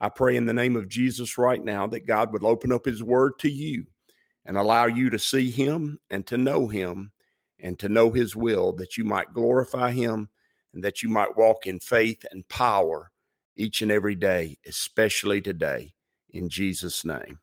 I pray in the name of Jesus right now that God would open up his word to you and allow you to see him and to know him and to know his will, that you might glorify him and that you might walk in faith and power each and every day, especially today. In Jesus' name.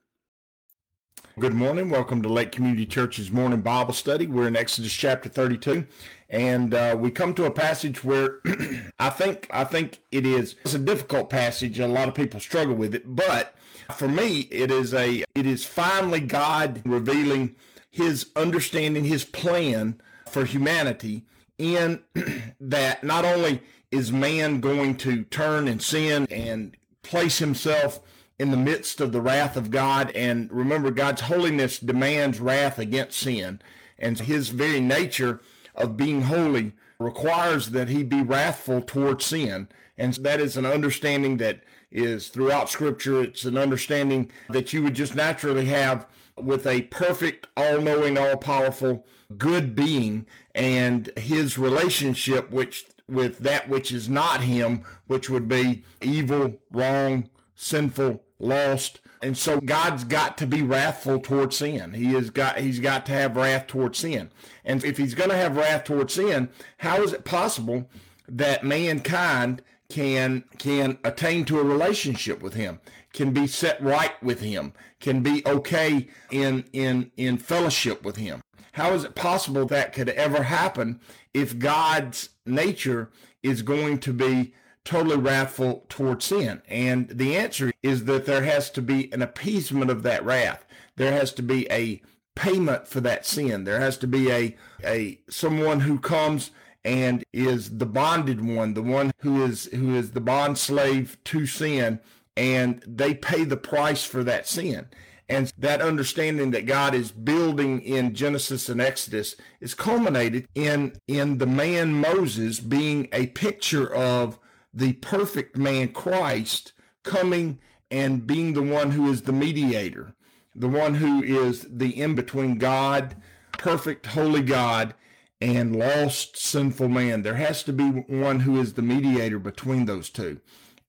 Good morning. Welcome to Lake Community Church's morning Bible study. We're in Exodus chapter 32, and uh, we come to a passage where I think I think it is it's a difficult passage. and A lot of people struggle with it, but for me, it is a it is finally God revealing His understanding, His plan for humanity. In that, not only is man going to turn and sin and place himself in the midst of the wrath of God. And remember, God's holiness demands wrath against sin. And his very nature of being holy requires that he be wrathful towards sin. And that is an understanding that is throughout scripture. It's an understanding that you would just naturally have with a perfect, all knowing, all powerful, good being and his relationship which with that which is not him, which would be evil, wrong, sinful, lost. And so God's got to be wrathful towards sin. He has got he's got to have wrath towards sin. And if he's going to have wrath towards sin, how is it possible that mankind can can attain to a relationship with him, can be set right with him, can be okay in in in fellowship with him? How is it possible that could ever happen if God's nature is going to be totally wrathful towards sin? And the answer is that there has to be an appeasement of that wrath. There has to be a payment for that sin. There has to be a a someone who comes and is the bonded one, the one who is who is the bond slave to sin, and they pay the price for that sin. And that understanding that God is building in Genesis and Exodus is culminated in in the man Moses being a picture of the perfect man Christ coming and being the one who is the mediator, the one who is the in between God, perfect, holy God, and lost, sinful man. There has to be one who is the mediator between those two.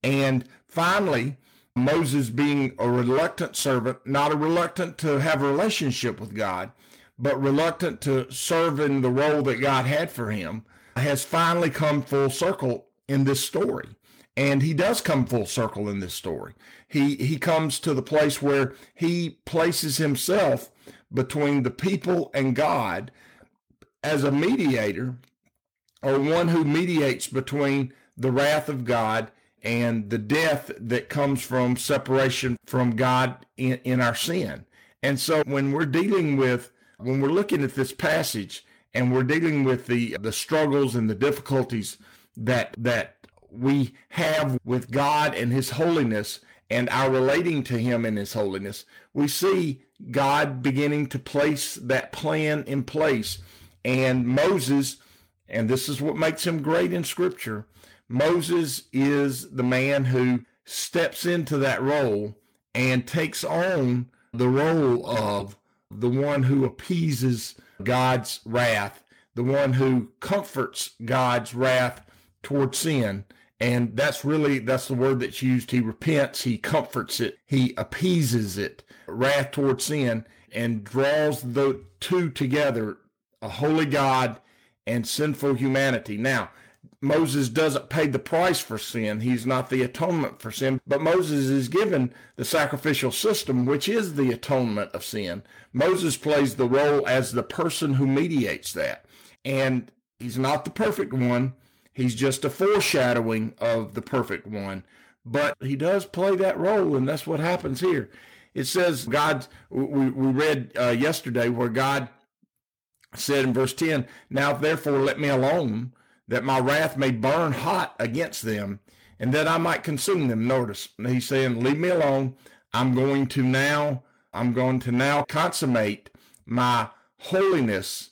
And finally, Moses being a reluctant servant, not a reluctant to have a relationship with God, but reluctant to serve in the role that God had for him, has finally come full circle in this story. And he does come full circle in this story. He he comes to the place where he places himself between the people and God as a mediator or one who mediates between the wrath of God and the death that comes from separation from God in, in our sin. And so when we're dealing with when we're looking at this passage and we're dealing with the the struggles and the difficulties that that we have with God and his holiness and our relating to him in his holiness, we see God beginning to place that plan in place. And Moses, and this is what makes him great in scripture, Moses is the man who steps into that role and takes on the role of the one who appeases God's wrath, the one who comforts God's wrath towards sin and that's really that's the word that's used he repents he comforts it he appeases it wrath towards sin and draws the two together a holy god and sinful humanity now Moses doesn't pay the price for sin. He's not the atonement for sin, but Moses is given the sacrificial system, which is the atonement of sin. Moses plays the role as the person who mediates that. And he's not the perfect one. He's just a foreshadowing of the perfect one, but he does play that role, and that's what happens here. It says God. We, we read uh, yesterday where God said in verse ten, "Now therefore let me alone, that my wrath may burn hot against them, and that I might consume them." Notice he's saying, "Leave me alone. I'm going to now, I'm going to now consummate my holiness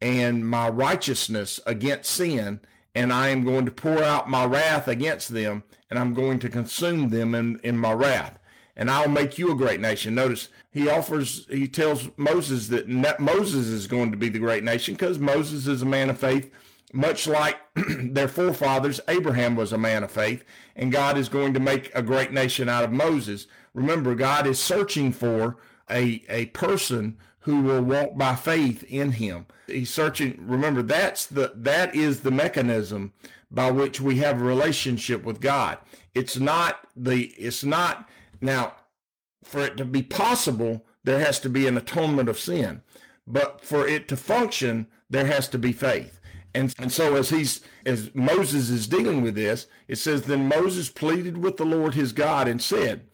and my righteousness against sin. And I am going to pour out my wrath against them and I'm going to consume them in, in my wrath. And I'll make you a great nation. Notice he offers, he tells Moses that Moses is going to be the great nation because Moses is a man of faith much like their forefathers, Abraham was a man of faith, and God is going to make a great nation out of Moses. Remember, God is searching for a, a person who will walk by faith in him. He's searching, remember, that's the, that is the mechanism by which we have a relationship with God. It's not the, it's not, now, for it to be possible, there has to be an atonement of sin. But for it to function, there has to be faith. And, and so as he's as Moses is dealing with this, it says, Then Moses pleaded with the Lord his God and said,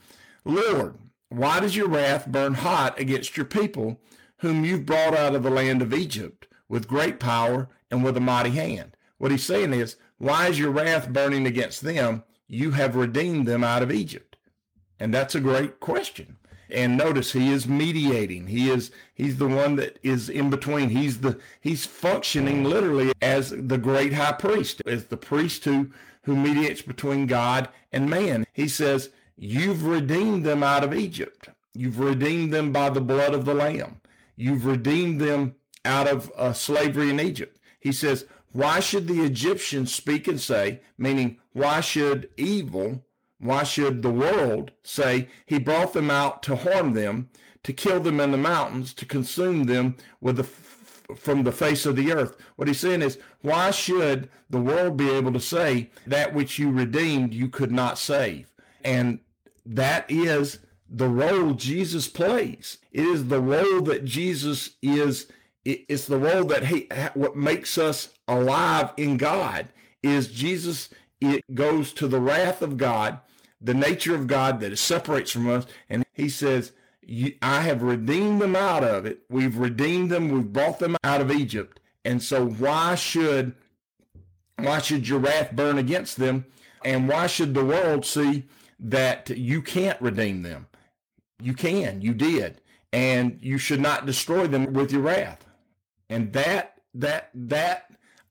Lord, why does your wrath burn hot against your people, whom you've brought out of the land of Egypt with great power and with a mighty hand? What he's saying is, why is your wrath burning against them? You have redeemed them out of Egypt. And that's a great question. And notice he is mediating. He is he's the one that is in between. He's the he's functioning literally as the great high priest, as the priest who who mediates between God and man. He says, "You've redeemed them out of Egypt. You've redeemed them by the blood of the lamb. You've redeemed them out of uh, slavery in Egypt." He says, "Why should the Egyptians speak and say, meaning why should evil why should the world say he brought them out to harm them, to kill them in the mountains, to consume them with the from the face of the earth. What he's saying is, why should the world be able to say that which you redeemed you could not save? And that is the role Jesus plays. It is the role that Jesus is. It's the role that he, what makes us alive in God is Jesus. It goes to the wrath of God the nature of God that separates from us. And he says, I have redeemed them out of it. We've redeemed them. We've brought them out of Egypt. And so why should, why should your wrath burn against them? And why should the world see that you can't redeem them? You can, you did. And you should not destroy them with your wrath. And that, that, that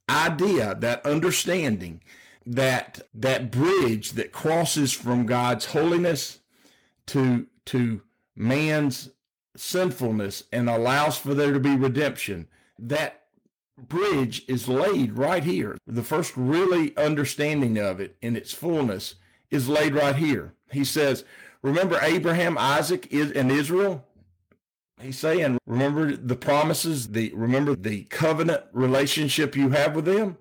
idea, that understanding that that bridge that crosses from God's holiness to to man's sinfulness and allows for there to be redemption that bridge is laid right here the first really understanding of it in its fullness is laid right here he says remember abraham isaac and israel he's saying remember the promises the remember the covenant relationship you have with them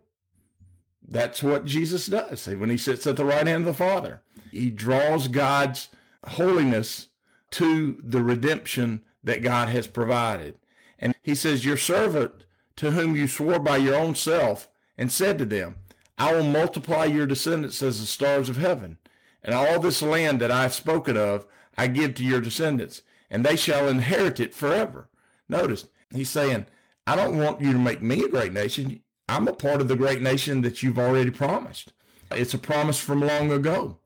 that's what Jesus does when he sits at the right hand of the Father. He draws God's holiness to the redemption that God has provided. And he says, Your servant to whom you swore by your own self and said to them, I will multiply your descendants as the stars of heaven. And all this land that I have spoken of, I give to your descendants, and they shall inherit it forever. Notice, he's saying, I don't want you to make me a great nation. I'm a part of the great nation that you've already promised. It's a promise from long ago.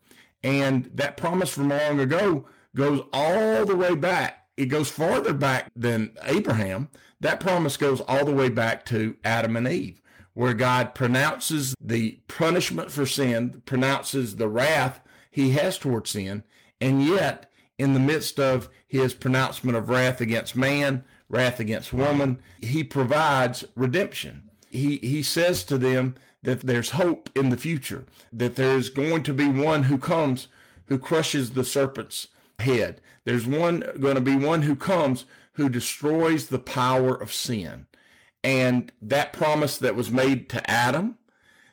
And that promise from long ago goes all the way back. It goes farther back than Abraham. That promise goes all the way back to Adam and Eve, where God pronounces the punishment for sin, pronounces the wrath he has toward sin. And yet, in the midst of his pronouncement of wrath against man, wrath against woman, he provides redemption he, he says to them that there's hope in the future, that there's going to be one who comes who crushes the serpent's head. There's one going to be one who comes who destroys the power of sin. And that promise that was made to Adam,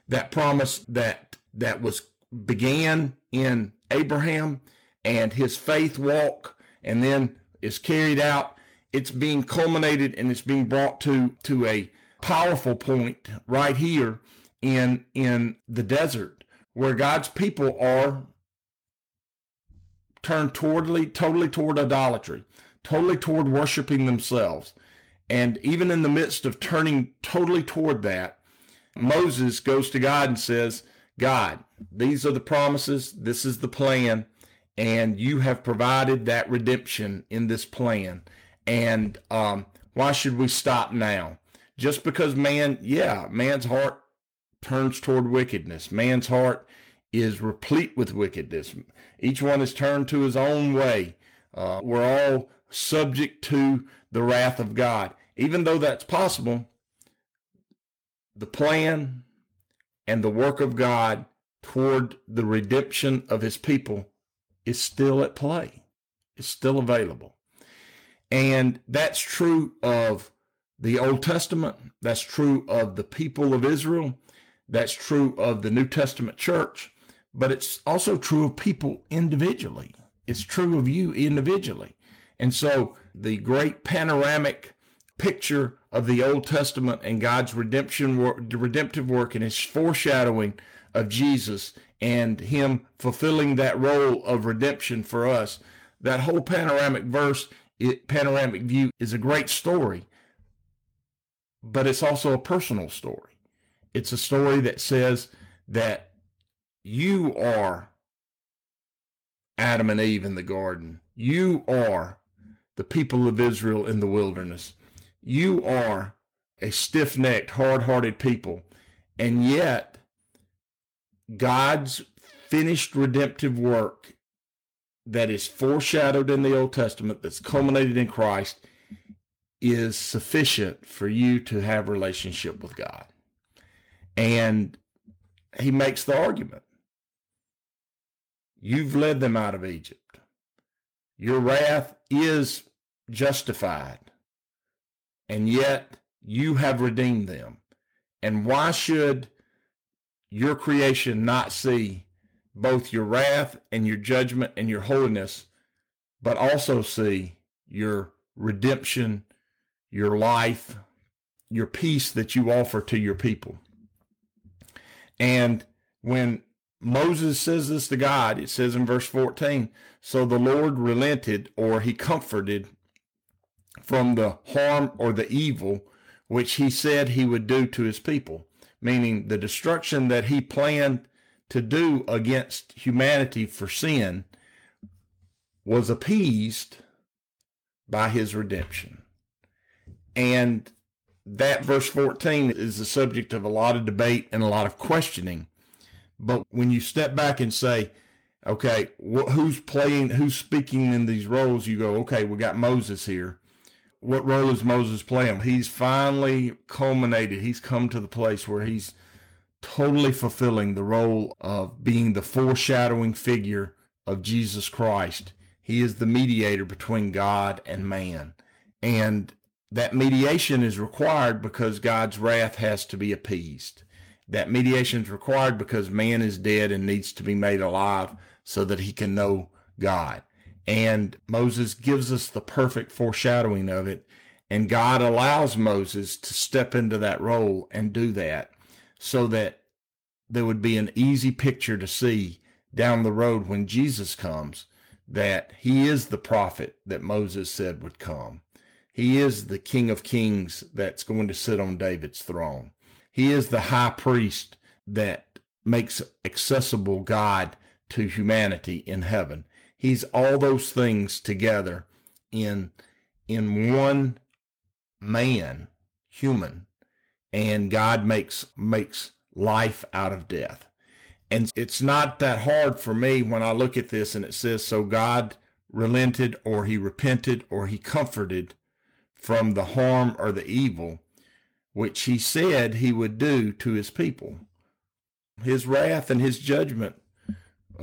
that promise that that was began in Abraham and his faith walk and then is carried out, it's being culminated and it's being brought to to a powerful point right here in in the desert where God's people are turned totally totally toward idolatry, totally toward worshiping themselves. And even in the midst of turning totally toward that, Moses goes to God and says, God, these are the promises, this is the plan, and you have provided that redemption in this plan. And um, why should we stop now? Just because man, yeah, man's heart turns toward wickedness. Man's heart is replete with wickedness. Each one is turned to his own way. Uh, we're all subject to the wrath of God. Even though that's possible, the plan and the work of God toward the redemption of his people is still at play. It's still available. And that's true of the Old Testament. That's true of the people of Israel. That's true of the New Testament church. But it's also true of people individually. It's true of you individually. And so the great panoramic picture of the Old Testament and God's redemption redemptive work and his foreshadowing of Jesus and him fulfilling that role of redemption for us. That whole panoramic verse, it, panoramic view is a great story, but it's also a personal story. It's a story that says that you are Adam and Eve in the garden. You are the people of Israel in the wilderness. You are a stiff necked, hard hearted people. And yet, God's finished redemptive work that is foreshadowed in the Old Testament, that's culminated in Christ, is sufficient for you to have relationship with God. And he makes the argument. You've led them out of Egypt. Your wrath is justified, and yet you have redeemed them. And why should your creation not see both your wrath and your judgment and your holiness, but also see your redemption, your life, your peace that you offer to your people. And when Moses says this to God, it says in verse 14, so the Lord relented or he comforted from the harm or the evil which he said he would do to his people meaning the destruction that he planned to do against humanity for sin was appeased by his redemption. And that verse 14 is the subject of a lot of debate and a lot of questioning. But when you step back and say, okay, wh- who's playing, who's speaking in these roles, you go, okay, we got Moses here what role is Moses playing? He's finally culminated. He's come to the place where he's totally fulfilling the role of being the foreshadowing figure of Jesus Christ. He is the mediator between God and man. And that mediation is required because God's wrath has to be appeased. That mediation is required because man is dead and needs to be made alive so that he can know God. And Moses gives us the perfect foreshadowing of it. And God allows Moses to step into that role and do that so that there would be an easy picture to see down the road when Jesus comes that he is the prophet that Moses said would come. He is the King of Kings that's going to sit on David's throne. He is the high priest that makes accessible God to humanity in heaven. He's all those things together in in one man, human, and God makes makes life out of death. And it's not that hard for me when I look at this and it says, so God relented or he repented or he comforted from the harm or the evil which he said he would do to his people. His wrath and his judgment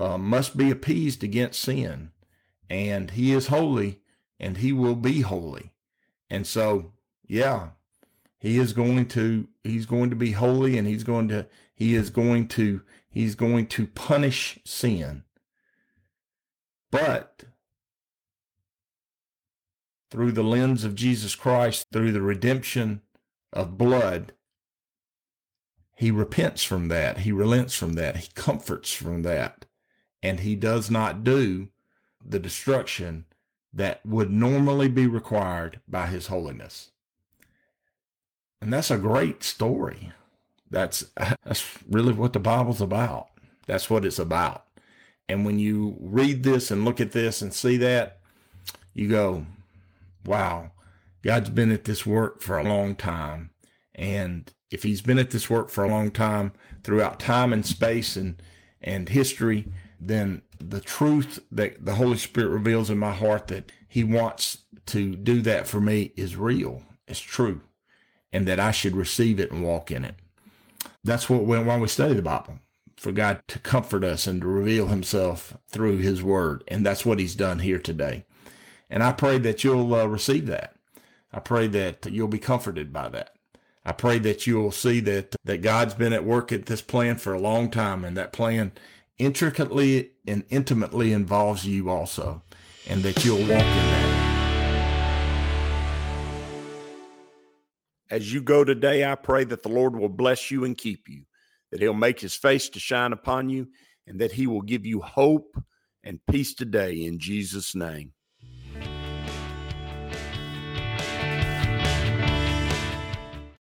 uh, must be appeased against sin. And he is holy and he will be holy. And so, yeah, he is going to, he's going to be holy and he's going to, he is going to, he's going to punish sin. But through the lens of Jesus Christ, through the redemption of blood, he repents from that. He relents from that. He comforts from that and he does not do the destruction that would normally be required by his holiness. And that's a great story. That's that's really what the Bible's about. That's what it's about. And when you read this and look at this and see that, you go, wow, God's been at this work for a long time. And if he's been at this work for a long time throughout time and space and, and history, then the truth that the Holy Spirit reveals in my heart that he wants to do that for me is real. It's true. And that I should receive it and walk in it. That's what why we study the Bible for God to comfort us and to reveal himself through his word. And that's what he's done here today. And I pray that you'll uh, receive that. I pray that you'll be comforted by that. I pray that you'll see that, that God's been at work at this plan for a long time and that plan intricately and intimately involves you also and that you'll walk in that. As you go today, I pray that the Lord will bless you and keep you that he'll make his face to shine upon you, and that he will give you hope and peace today in Jesus' name.